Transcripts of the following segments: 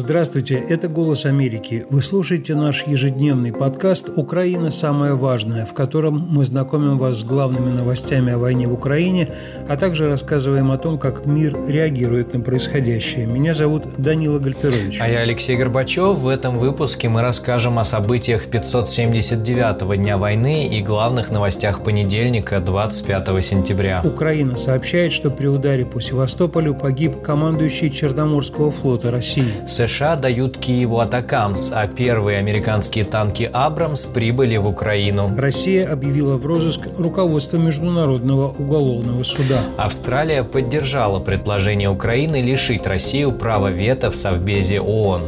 Здравствуйте, это «Голос Америки». Вы слушаете наш ежедневный подкаст «Украина. Самое важное», в котором мы знакомим вас с главными новостями о войне в Украине, а также рассказываем о том, как мир реагирует на происходящее. Меня зовут Данила Гальперович. А я Алексей Горбачев. В этом выпуске мы расскажем о событиях 579-го дня войны и главных новостях понедельника, 25 сентября. Украина сообщает, что при ударе по Севастополю погиб командующий Черноморского флота России. США дают Киеву атакамс, а первые американские танки «Абрамс» прибыли в Украину. Россия объявила в розыск руководство Международного уголовного суда. Австралия поддержала предложение Украины лишить Россию права вето в Совбезе ООН.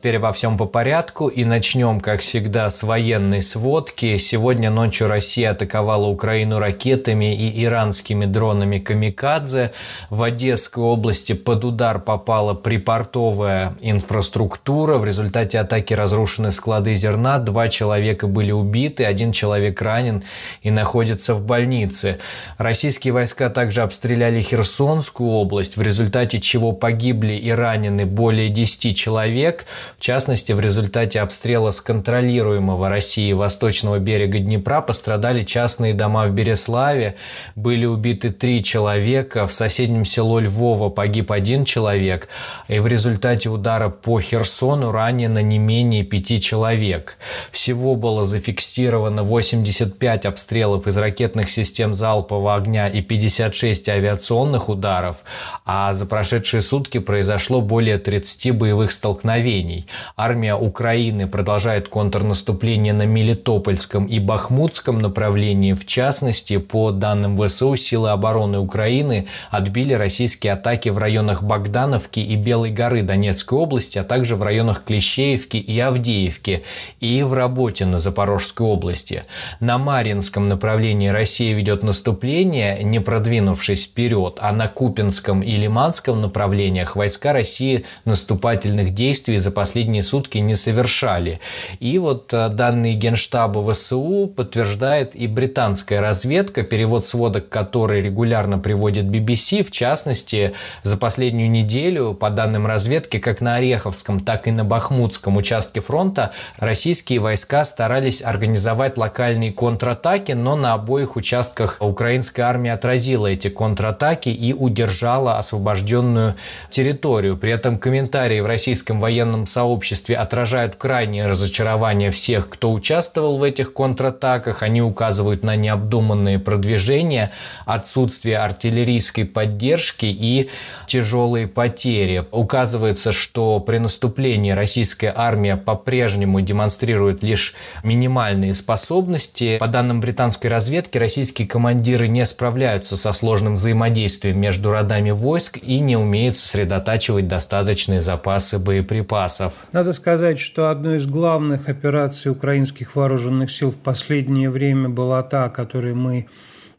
Теперь обо всем по порядку и начнем, как всегда, с военной сводки. Сегодня ночью Россия атаковала Украину ракетами и иранскими дронами «Камикадзе». В Одесской области под удар попала припортовая инфраструктура. В результате атаки разрушены склады зерна. Два человека были убиты, один человек ранен и находится в больнице. Российские войска также обстреляли Херсонскую область, в результате чего погибли и ранены более 10 человек – в частности, в результате обстрела с контролируемого России восточного берега Днепра пострадали частные дома в Береславе, были убиты три человека, в соседнем село Львово погиб один человек, и в результате удара по Херсону ранено не менее пяти человек. Всего было зафиксировано 85 обстрелов из ракетных систем залпового огня и 56 авиационных ударов, а за прошедшие сутки произошло более 30 боевых столкновений. Армия Украины продолжает контрнаступление на Мелитопольском и Бахмутском направлении. В частности, по данным ВСУ, силы обороны Украины отбили российские атаки в районах Богдановки и Белой горы Донецкой области, а также в районах Клещеевки и Авдеевки и в работе на Запорожской области. На Маринском направлении Россия ведет наступление, не продвинувшись вперед, а на Купинском и Лиманском направлениях войска России наступательных действий за последние сутки не совершали. И вот э, данные Генштаба ВСУ подтверждает и британская разведка, перевод сводок которой регулярно приводит BBC. В частности, за последнюю неделю, по данным разведки, как на Ореховском, так и на Бахмутском участке фронта российские войска старались организовать локальные контратаки, но на обоих участках украинская армия отразила эти контратаки и удержала освобожденную территорию. При этом комментарии в российском военном сообществе отражают крайнее разочарование всех, кто участвовал в этих контратаках. Они указывают на необдуманные продвижения, отсутствие артиллерийской поддержки и тяжелые потери. Указывается, что при наступлении российская армия по-прежнему демонстрирует лишь минимальные способности. По данным британской разведки, российские командиры не справляются со сложным взаимодействием между родами войск и не умеют сосредотачивать достаточные запасы боеприпасов. Надо сказать, что одной из главных операций украинских вооруженных сил в последнее время была та, о которой мы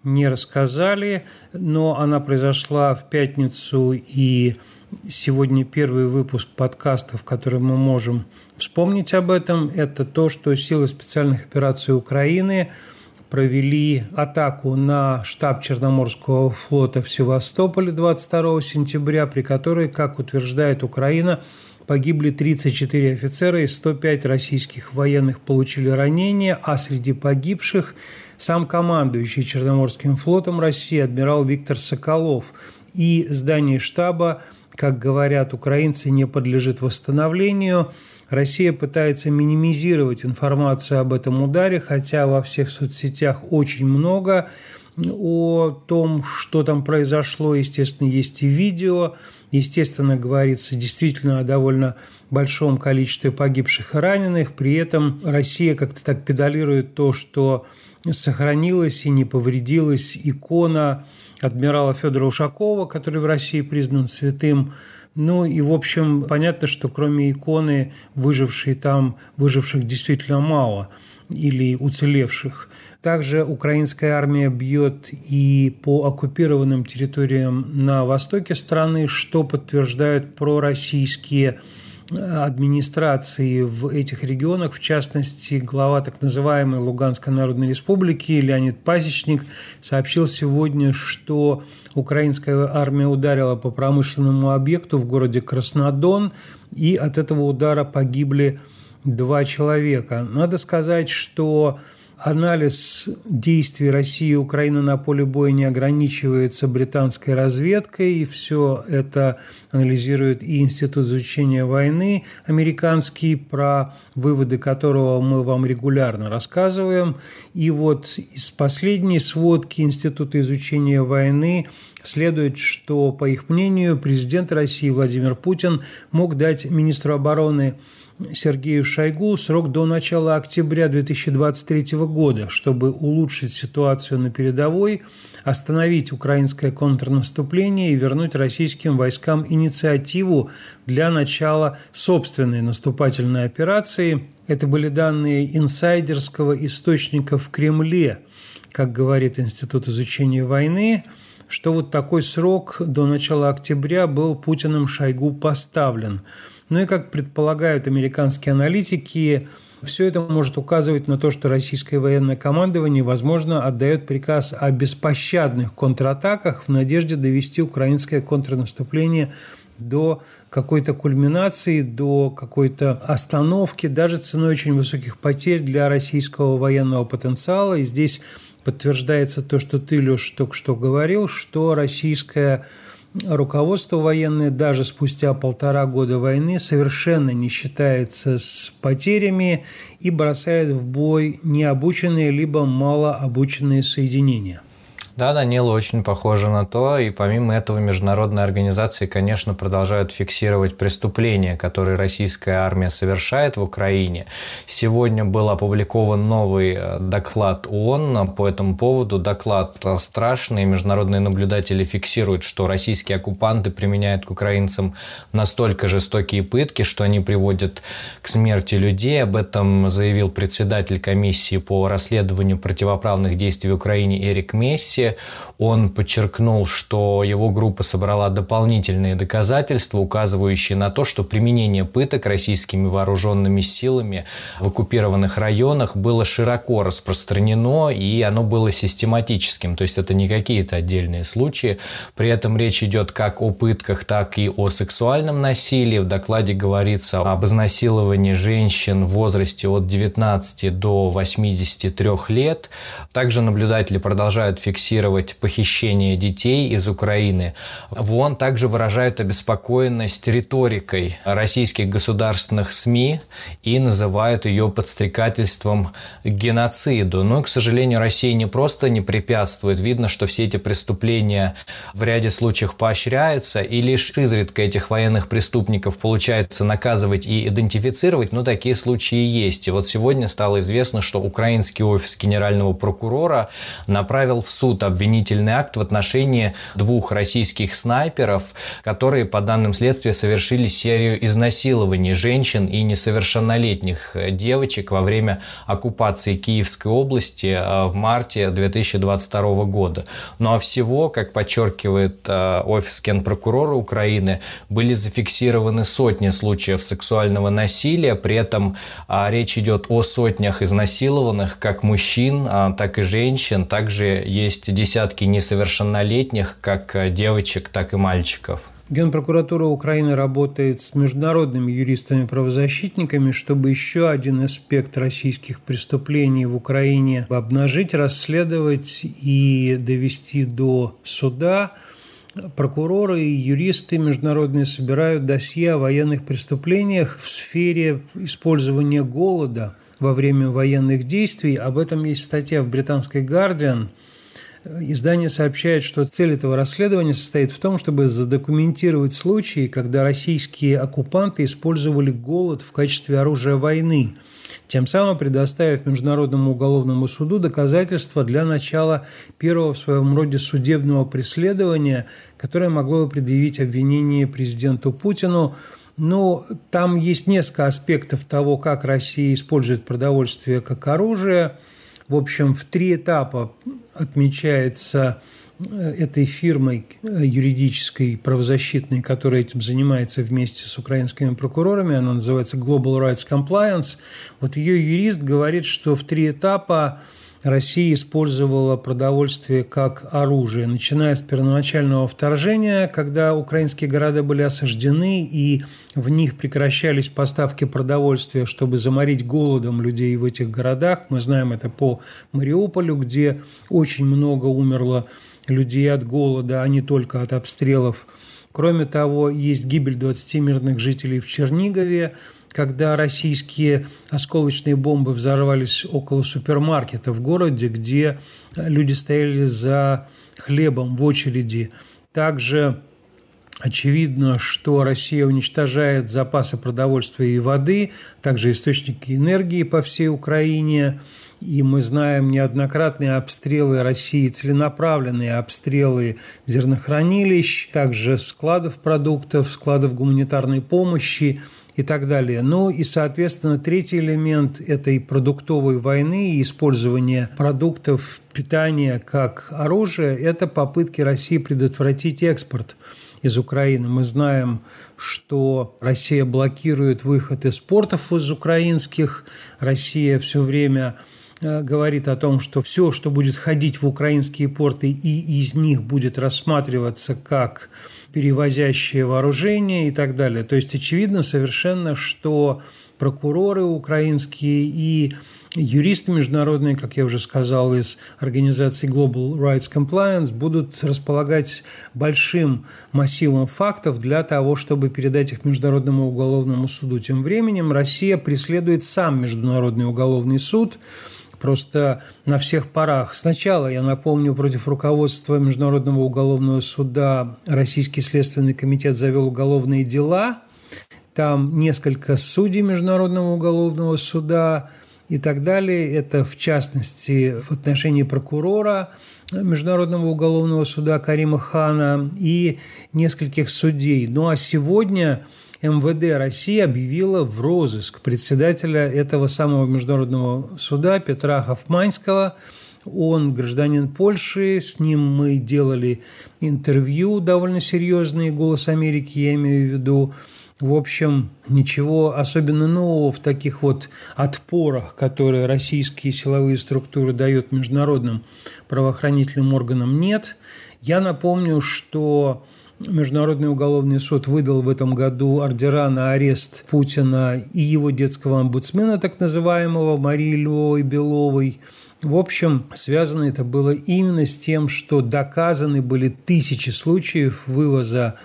не рассказали, но она произошла в пятницу, и сегодня первый выпуск подкаста, в котором мы можем вспомнить об этом, это то, что силы специальных операций Украины провели атаку на штаб Черноморского флота в Севастополе 22 сентября, при которой, как утверждает Украина, Погибли 34 офицера и 105 российских военных получили ранения, а среди погибших сам командующий Черноморским флотом России адмирал Виктор Соколов. И здание штаба, как говорят украинцы, не подлежит восстановлению. Россия пытается минимизировать информацию об этом ударе, хотя во всех соцсетях очень много о том, что там произошло. Естественно, есть и видео. Естественно, говорится действительно о довольно большом количестве погибших и раненых. При этом Россия как-то так педалирует то, что сохранилась и не повредилась икона адмирала Федора Ушакова, который в России признан святым. Ну и, в общем, понятно, что кроме иконы выжившие там, выживших действительно мало или уцелевших. Также украинская армия бьет и по оккупированным территориям на востоке страны, что подтверждают пророссийские администрации в этих регионах, в частности, глава так называемой Луганской Народной Республики Леонид Пасечник сообщил сегодня, что украинская армия ударила по промышленному объекту в городе Краснодон, и от этого удара погибли два человека. Надо сказать, что Анализ действий России и Украины на поле боя не ограничивается британской разведкой, и все это анализирует и Институт изучения войны американский, про выводы которого мы вам регулярно рассказываем. И вот из последней сводки Института изучения войны следует, что, по их мнению, президент России Владимир Путин мог дать министру обороны Сергею Шойгу срок до начала октября 2023 года, чтобы улучшить ситуацию на передовой, остановить украинское контрнаступление и вернуть российским войскам инициативу для начала собственной наступательной операции. Это были данные инсайдерского источника в Кремле, как говорит Институт изучения войны, что вот такой срок до начала октября был Путиным Шойгу поставлен – ну и, как предполагают американские аналитики, все это может указывать на то, что российское военное командование, возможно, отдает приказ о беспощадных контратаках в надежде довести украинское контрнаступление до какой-то кульминации, до какой-то остановки, даже ценой очень высоких потерь для российского военного потенциала. И здесь подтверждается то, что ты, Леш, только что говорил, что российская руководство военное даже спустя полтора года войны совершенно не считается с потерями и бросает в бой необученные либо малообученные соединения – да, Данила, очень похоже на то. И помимо этого международные организации, конечно, продолжают фиксировать преступления, которые российская армия совершает в Украине. Сегодня был опубликован новый э, доклад ООН по этому поводу. Доклад страшный. Международные наблюдатели фиксируют, что российские оккупанты применяют к украинцам настолько жестокие пытки, что они приводят к смерти людей. Об этом заявил председатель комиссии по расследованию противоправных действий в Украине Эрик Месси Он подчеркнул, что его группа собрала дополнительные доказательства, указывающие на то, что применение пыток российскими вооруженными силами в оккупированных районах было широко распространено и оно было систематическим. То есть это не какие-то отдельные случаи. При этом речь идет как о пытках, так и о сексуальном насилии. В докладе говорится об изнасиловании женщин в возрасте от 19 до 83 лет. Также наблюдатели продолжают фиксировать фиксировать похищение детей из Украины. В ООН также выражают обеспокоенность риторикой российских государственных СМИ и называют ее подстрекательством к геноциду. Но, к сожалению, Россия не просто не препятствует. Видно, что все эти преступления в ряде случаев поощряются, и лишь изредка этих военных преступников получается наказывать и идентифицировать, но такие случаи есть. И вот сегодня стало известно, что украинский офис генерального прокурора направил в суд суд обвинительный акт в отношении двух российских снайперов, которые, по данным следствия, совершили серию изнасилований женщин и несовершеннолетних девочек во время оккупации Киевской области э, в марте 2022 года. Ну а всего, как подчеркивает э, офис генпрокурора Украины, были зафиксированы сотни случаев сексуального насилия, при этом а, речь идет о сотнях изнасилованных как мужчин, а, так и женщин. Также есть десятки несовершеннолетних, как э, девочек, так и мальчиков. Генпрокуратура Украины работает с международными юристами-правозащитниками, чтобы еще один аспект российских преступлений в Украине обнажить, расследовать и довести до суда. Прокуроры и юристы международные собирают досье о военных преступлениях в сфере использования голода во время военных действий. Об этом есть статья в британской «Гардиан», Издание сообщает, что цель этого расследования состоит в том, чтобы задокументировать случаи, когда российские оккупанты использовали голод в качестве оружия войны, тем самым предоставив Международному уголовному суду доказательства для начала первого в своем роде судебного преследования, которое могло бы предъявить обвинение президенту Путину. Но там есть несколько аспектов того, как Россия использует продовольствие как оружие – в общем, в три этапа отмечается этой фирмой юридической, правозащитной, которая этим занимается вместе с украинскими прокурорами, она называется Global Rights Compliance, вот ее юрист говорит, что в три этапа Россия использовала продовольствие как оружие, начиная с первоначального вторжения, когда украинские города были осаждены и в них прекращались поставки продовольствия, чтобы заморить голодом людей в этих городах. Мы знаем это по Мариуполю, где очень много умерло людей от голода, а не только от обстрелов. Кроме того, есть гибель 20 мирных жителей в Чернигове, когда российские осколочные бомбы взорвались около супермаркета в городе, где люди стояли за хлебом в очереди. Также Очевидно, что Россия уничтожает запасы продовольствия и воды, также источники энергии по всей Украине. И мы знаем неоднократные обстрелы России, целенаправленные обстрелы зернохранилищ, также складов продуктов, складов гуманитарной помощи и так далее. Ну и, соответственно, третий элемент этой продуктовой войны и использования продуктов питания как оружия – это попытки России предотвратить экспорт из Украины. Мы знаем, что Россия блокирует выход из портов из украинских, Россия все время э, говорит о том, что все, что будет ходить в украинские порты, и из них будет рассматриваться как перевозящие вооружение и так далее. То есть очевидно совершенно, что прокуроры украинские и юристы международные, как я уже сказал, из организации Global Rights Compliance будут располагать большим массивом фактов для того, чтобы передать их Международному уголовному суду. Тем временем Россия преследует сам Международный уголовный суд, просто на всех парах. Сначала, я напомню, против руководства Международного уголовного суда Российский следственный комитет завел уголовные дела. Там несколько судей Международного уголовного суда и так далее. Это, в частности, в отношении прокурора Международного уголовного суда Карима Хана и нескольких судей. Ну а сегодня МВД России объявила в розыск председателя этого самого международного суда Петра Хофманского. Он гражданин Польши, с ним мы делали интервью довольно серьезные «Голос Америки», я имею в виду. В общем, ничего особенно нового в таких вот отпорах, которые российские силовые структуры дают международным правоохранительным органам, нет. Я напомню, что Международный уголовный суд выдал в этом году ордера на арест Путина и его детского омбудсмена, так называемого Марии Львовой Беловой. В общем, связано это было именно с тем, что доказаны были тысячи случаев вывоза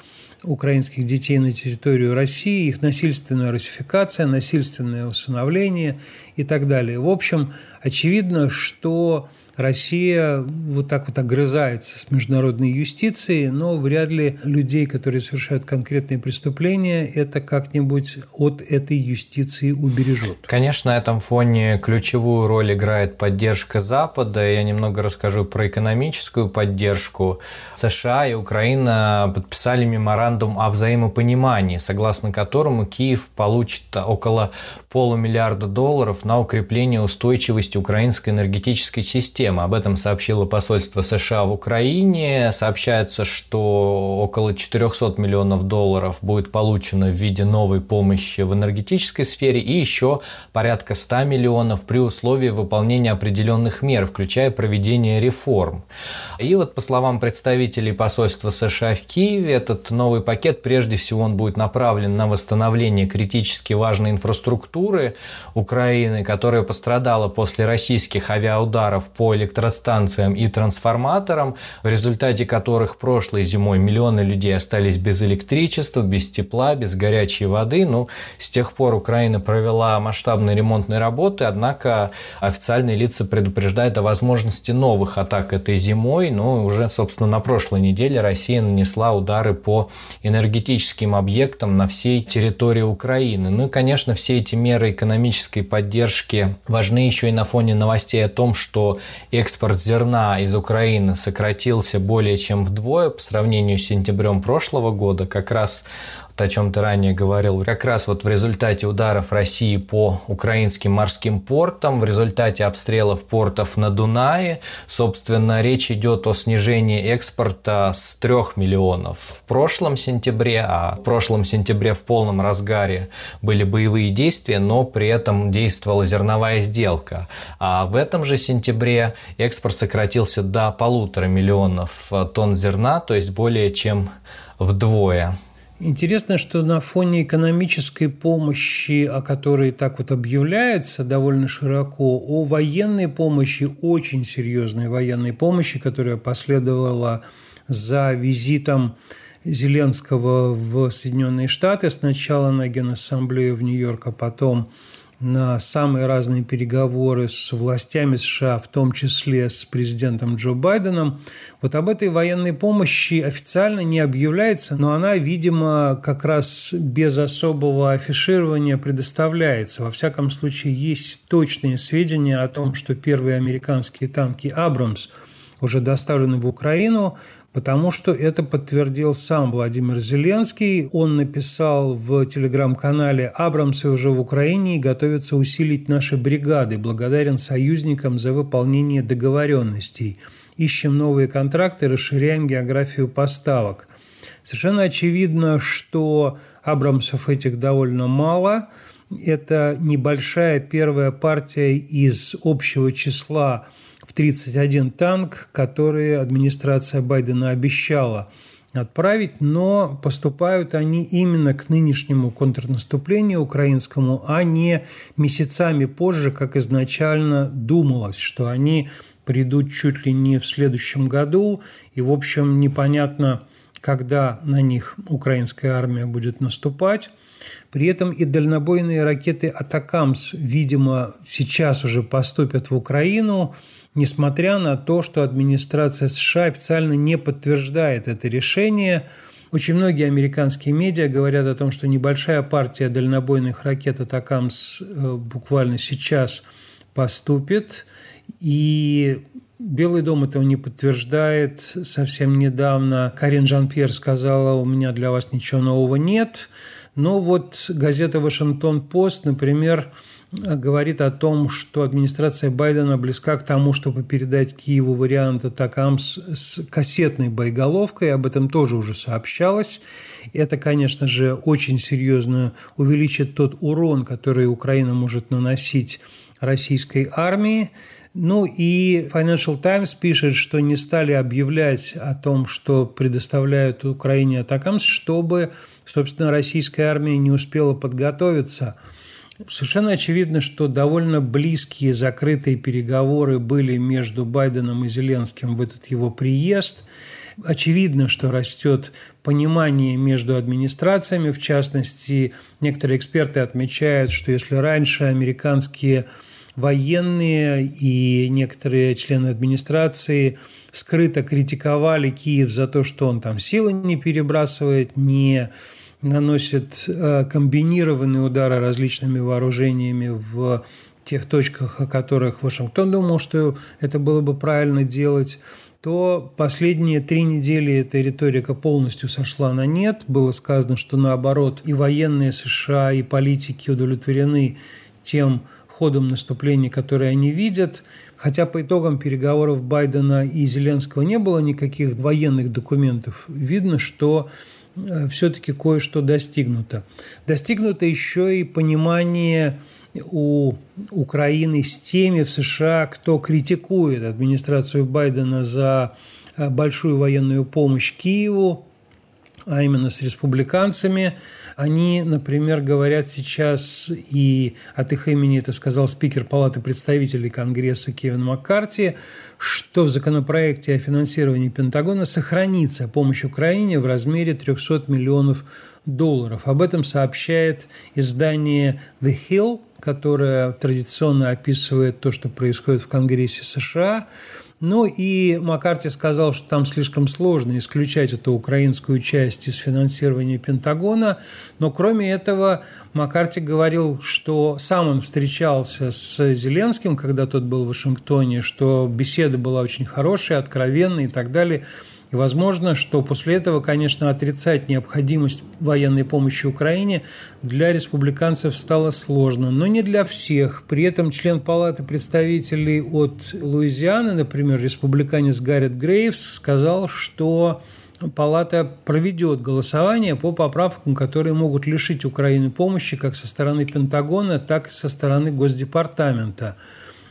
украинских детей на территорию России, их насильственная русификация, насильственное усыновление и так далее. В общем, очевидно, что Россия вот так вот огрызается с международной юстицией, но вряд ли людей, которые совершают конкретные преступления, это как-нибудь от этой юстиции убережет. Конечно, на этом фоне ключевую роль играет поддержка Запада. Я немного расскажу про экономическую поддержку. США и Украина подписали меморандум о взаимопонимании, согласно которому Киев получит около полумиллиарда долларов на укрепление устойчивости украинской энергетической системы. Об этом сообщило посольство США в Украине. Сообщается, что около 400 миллионов долларов будет получено в виде новой помощи в энергетической сфере и еще порядка 100 миллионов при условии выполнения определенных мер, включая проведение реформ. И вот по словам представителей посольства США в Киеве, этот новый пакет прежде всего он будет направлен на восстановление критически важной инфраструктуры инфраструктуры Украины, которая пострадала после российских авиаударов по электростанциям и трансформаторам, в результате которых прошлой зимой миллионы людей остались без электричества, без тепла, без горячей воды. Ну, с тех пор Украина провела масштабные ремонтные работы, однако официальные лица предупреждают о возможности новых атак этой зимой. Ну, уже, собственно, на прошлой неделе Россия нанесла удары по энергетическим объектам на всей территории Украины. Ну и, конечно, все эти меры экономической поддержки важны еще и на фоне новостей о том, что экспорт зерна из Украины сократился более чем вдвое по сравнению с сентябрем прошлого года. Как раз о чем ты ранее говорил, как раз вот в результате ударов России по украинским морским портам, в результате обстрелов портов на Дунае, собственно, речь идет о снижении экспорта с 3 миллионов в прошлом сентябре, а в прошлом сентябре в полном разгаре были боевые действия, но при этом действовала зерновая сделка. А в этом же сентябре экспорт сократился до полутора миллионов тонн зерна, то есть более чем вдвое. Интересно, что на фоне экономической помощи, о которой так вот объявляется довольно широко, о военной помощи, очень серьезной военной помощи, которая последовала за визитом Зеленского в Соединенные Штаты, сначала на Генассамблею в Нью-Йорк, а потом на самые разные переговоры с властями США, в том числе с президентом Джо Байденом. Вот об этой военной помощи официально не объявляется, но она, видимо, как раз без особого афиширования предоставляется. Во всяком случае, есть точные сведения о том, что первые американские танки «Абрамс» уже доставлены в Украину потому что это подтвердил сам Владимир Зеленский. Он написал в телеграм-канале «Абрамсы уже в Украине и готовятся усилить наши бригады. Благодарен союзникам за выполнение договоренностей. Ищем новые контракты, расширяем географию поставок». Совершенно очевидно, что Абрамсов этих довольно мало. Это небольшая первая партия из общего числа 31 танк, которые администрация Байдена обещала отправить, но поступают они именно к нынешнему контрнаступлению украинскому, а не месяцами позже, как изначально думалось, что они придут чуть ли не в следующем году, и, в общем, непонятно, когда на них украинская армия будет наступать. При этом и дальнобойные ракеты «Атакамс», видимо, сейчас уже поступят в Украину – несмотря на то, что администрация США официально не подтверждает это решение. Очень многие американские медиа говорят о том, что небольшая партия дальнобойных ракет «Атакамс» э, буквально сейчас поступит, и Белый дом этого не подтверждает. Совсем недавно Карин Жан-Пьер сказала, у меня для вас ничего нового нет. Но вот газета «Вашингтон-Пост», например, говорит о том, что администрация Байдена близка к тому, чтобы передать Киеву вариант «Атакамс» с кассетной боеголовкой. Об этом тоже уже сообщалось. Это, конечно же, очень серьезно увеличит тот урон, который Украина может наносить российской армии. Ну и Financial Times пишет, что не стали объявлять о том, что предоставляют Украине Атакамс, чтобы, собственно, российская армия не успела подготовиться – Совершенно очевидно, что довольно близкие закрытые переговоры были между Байденом и Зеленским в этот его приезд. Очевидно, что растет понимание между администрациями. В частности, некоторые эксперты отмечают, что если раньше американские военные и некоторые члены администрации скрыто критиковали Киев за то, что он там силы не перебрасывает, не наносит э, комбинированные удары различными вооружениями в тех точках, о которых Вашингтон думал, что это было бы правильно делать, то последние три недели эта риторика полностью сошла на нет. Было сказано, что наоборот и военные США, и политики удовлетворены тем ходом наступления, который они видят. Хотя по итогам переговоров Байдена и Зеленского не было никаких военных документов, видно, что все-таки кое-что достигнуто. Достигнуто еще и понимание у Украины с теми в США, кто критикует администрацию Байдена за э, большую военную помощь Киеву, а именно с республиканцами. Они, например, говорят сейчас, и от их имени это сказал спикер Палаты представителей Конгресса Кевин Маккарти, что в законопроекте о финансировании Пентагона сохранится помощь Украине в размере 300 миллионов долларов. Об этом сообщает издание The Hill, которое традиционно описывает то, что происходит в Конгрессе США. Ну и Маккарти сказал, что там слишком сложно исключать эту украинскую часть из финансирования Пентагона. Но кроме этого, Маккарти говорил, что сам он встречался с Зеленским, когда тот был в Вашингтоне, что беседа была очень хорошая, откровенная и так далее. И возможно, что после этого, конечно, отрицать необходимость военной помощи Украине для республиканцев стало сложно, но не для всех. При этом член Палаты представителей от Луизианы, например, республиканец Гаррет Грейвс, сказал, что Палата проведет голосование по поправкам, которые могут лишить Украины помощи как со стороны Пентагона, так и со стороны Госдепартамента.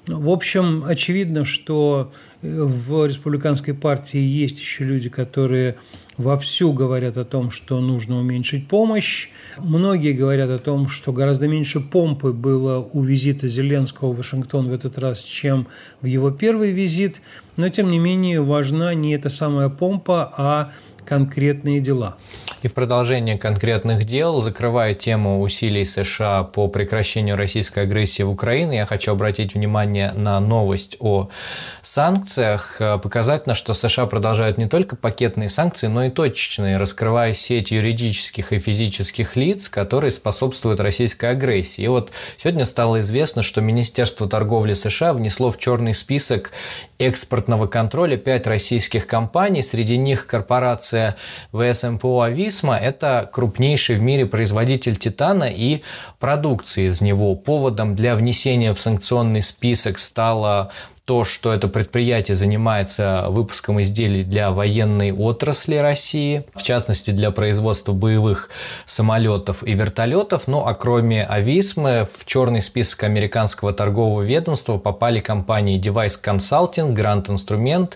В общем, очевидно, что э, в республиканской партии есть еще люди, которые вовсю говорят о том, что нужно уменьшить помощь. Многие говорят о том, что гораздо меньше помпы было у визита Зеленского в Вашингтон в этот раз, чем в его первый визит. Но, тем не менее, важна не эта самая помпа, а конкретные дела. И в продолжение конкретных дел, закрывая тему усилий США по прекращению российской агрессии в Украине, я хочу обратить внимание на новость о санкциях. Показательно, что США продолжают не только пакетные санкции, но и точечные, раскрывая сеть юридических и физических лиц, которые способствуют российской агрессии. И вот сегодня стало известно, что Министерство торговли США внесло в черный список экспортного контроля пять российских компаний, среди них корпорация ВСМПО «Ависма». Это крупнейший в мире производитель титана и продукции из него. Поводом для внесения в санкционный список стало то, что это предприятие занимается выпуском изделий для военной отрасли России, в частности для производства боевых самолетов и вертолетов. Ну а кроме Ависмы в черный список американского торгового ведомства попали компании Device Consulting, Grand Instrument,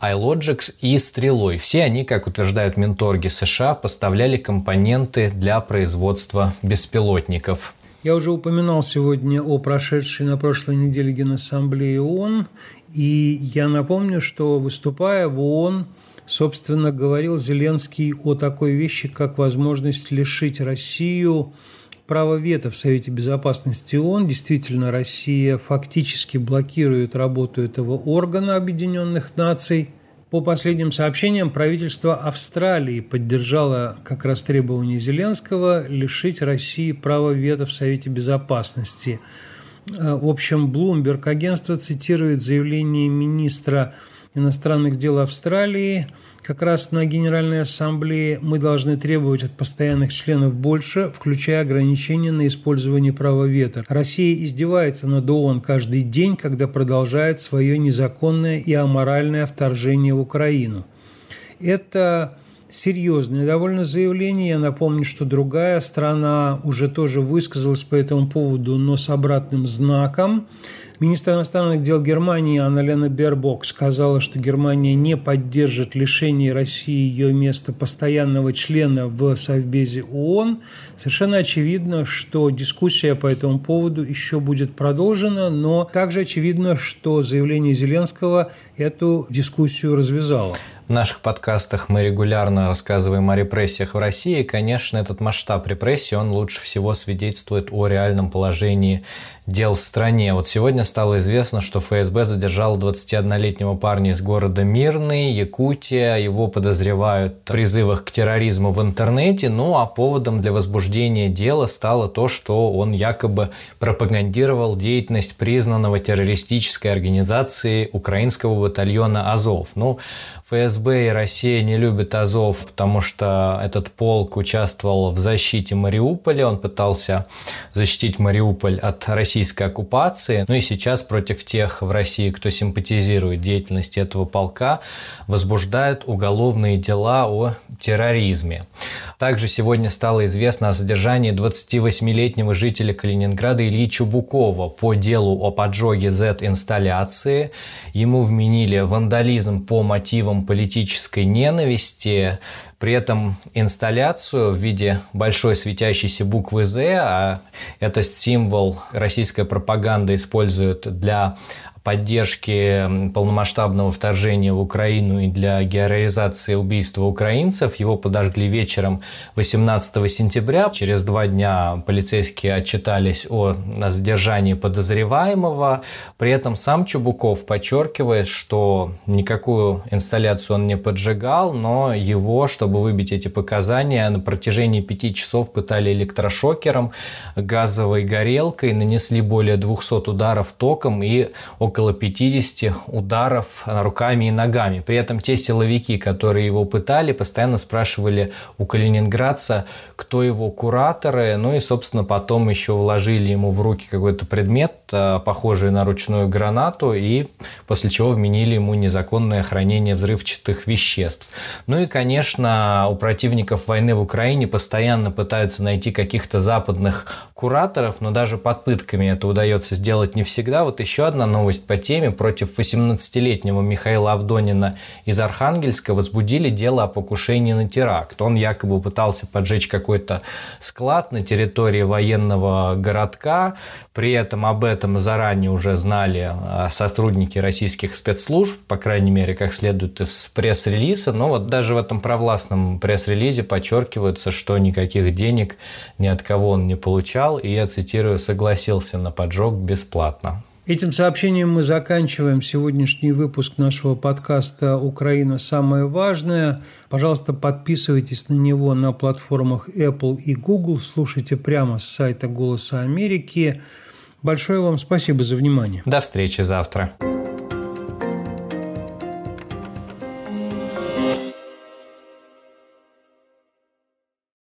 iLogix и Стрелой. Все они, как утверждают Минторги США, поставляли компоненты для производства беспилотников. Я уже упоминал сегодня о прошедшей на прошлой неделе Генассамблее ООН, и я напомню, что выступая в ООН, собственно, говорил Зеленский о такой вещи, как возможность лишить Россию права вето в Совете Безопасности ООН. Действительно, Россия фактически блокирует работу этого органа Объединенных Наций – по последним сообщениям, правительство Австралии поддержало как раз требование Зеленского лишить России права вето в Совете Безопасности. Э, в общем, Bloomberg агентство цитирует заявление министра иностранных дел Австралии – как раз на Генеральной Ассамблее мы должны требовать от постоянных членов больше, включая ограничения на использование права вето. Россия издевается над ООН каждый день, когда продолжает свое незаконное и аморальное вторжение в Украину. Это серьезное довольно заявление. Я напомню, что другая страна уже тоже высказалась по этому поводу, но с обратным знаком. Министр иностранных дел Германии Анна-Лена Бербок сказала, что Германия не поддержит лишение России ее места постоянного члена в Совбезе ООН. Совершенно очевидно, что дискуссия по этому поводу еще будет продолжена, но также очевидно, что заявление Зеленского эту дискуссию развязало. В наших подкастах мы регулярно рассказываем о репрессиях в России. И, конечно, этот масштаб репрессий, он лучше всего свидетельствует о реальном положении дел в стране. Вот сегодня стало известно, что ФСБ задержал 21-летнего парня из города Мирный, Якутия. Его подозревают в призывах к терроризму в интернете. Ну а поводом для возбуждения дела стало то, что он якобы пропагандировал деятельность признанного террористической организации украинского батальона «Азов». Ну, ФСБ и Россия не любят Азов, потому что этот полк участвовал в защите Мариуполя. Он пытался защитить Мариуполь от российской оккупации. Ну и сейчас против тех в России, кто симпатизирует деятельности этого полка, возбуждают уголовные дела о терроризме. Также сегодня стало известно о задержании 28-летнего жителя Калининграда Ильи Чубукова по делу о поджоге Z-инсталляции. Ему вменили вандализм по мотивам политической ненависти, при этом инсталляцию в виде большой светящейся буквы «З», а это символ российской пропаганды используют для поддержки полномасштабного вторжения в Украину и для героизации убийства украинцев. Его подожгли вечером 18 сентября. Через два дня полицейские отчитались о задержании подозреваемого. При этом сам Чубуков подчеркивает, что никакую инсталляцию он не поджигал, но его, чтобы выбить эти показания, на протяжении пяти часов пытали электрошокером, газовой горелкой, нанесли более 200 ударов током и около около 50 ударов руками и ногами. При этом те силовики, которые его пытали, постоянно спрашивали у калининградца, кто его кураторы, ну и, собственно, потом еще вложили ему в руки какой-то предмет, э, похожий на ручную гранату, и после чего вменили ему незаконное хранение взрывчатых веществ. Ну и, конечно, у противников войны в Украине постоянно пытаются найти каких-то западных кураторов, но даже под пытками это удается сделать не всегда. Вот еще одна новость по теме. Против 18-летнего Михаила Авдонина из Архангельска возбудили дело о покушении на теракт. Он якобы пытался поджечь какой-то склад на территории военного городка. При этом об этом заранее уже знали а, сотрудники российских спецслужб, по крайней мере, как следует из пресс-релиза. Но вот даже в этом провластном пресс-релизе подчеркивается, что никаких денег ни от кого он не получал. И я цитирую, согласился на поджог бесплатно. Этим сообщением мы заканчиваем сегодняшний выпуск нашего подкаста «Украина. Самое важное». Пожалуйста, подписывайтесь на него на платформах Apple и Google. Слушайте прямо с сайта «Голоса Америки». Большое вам спасибо за внимание. До встречи завтра.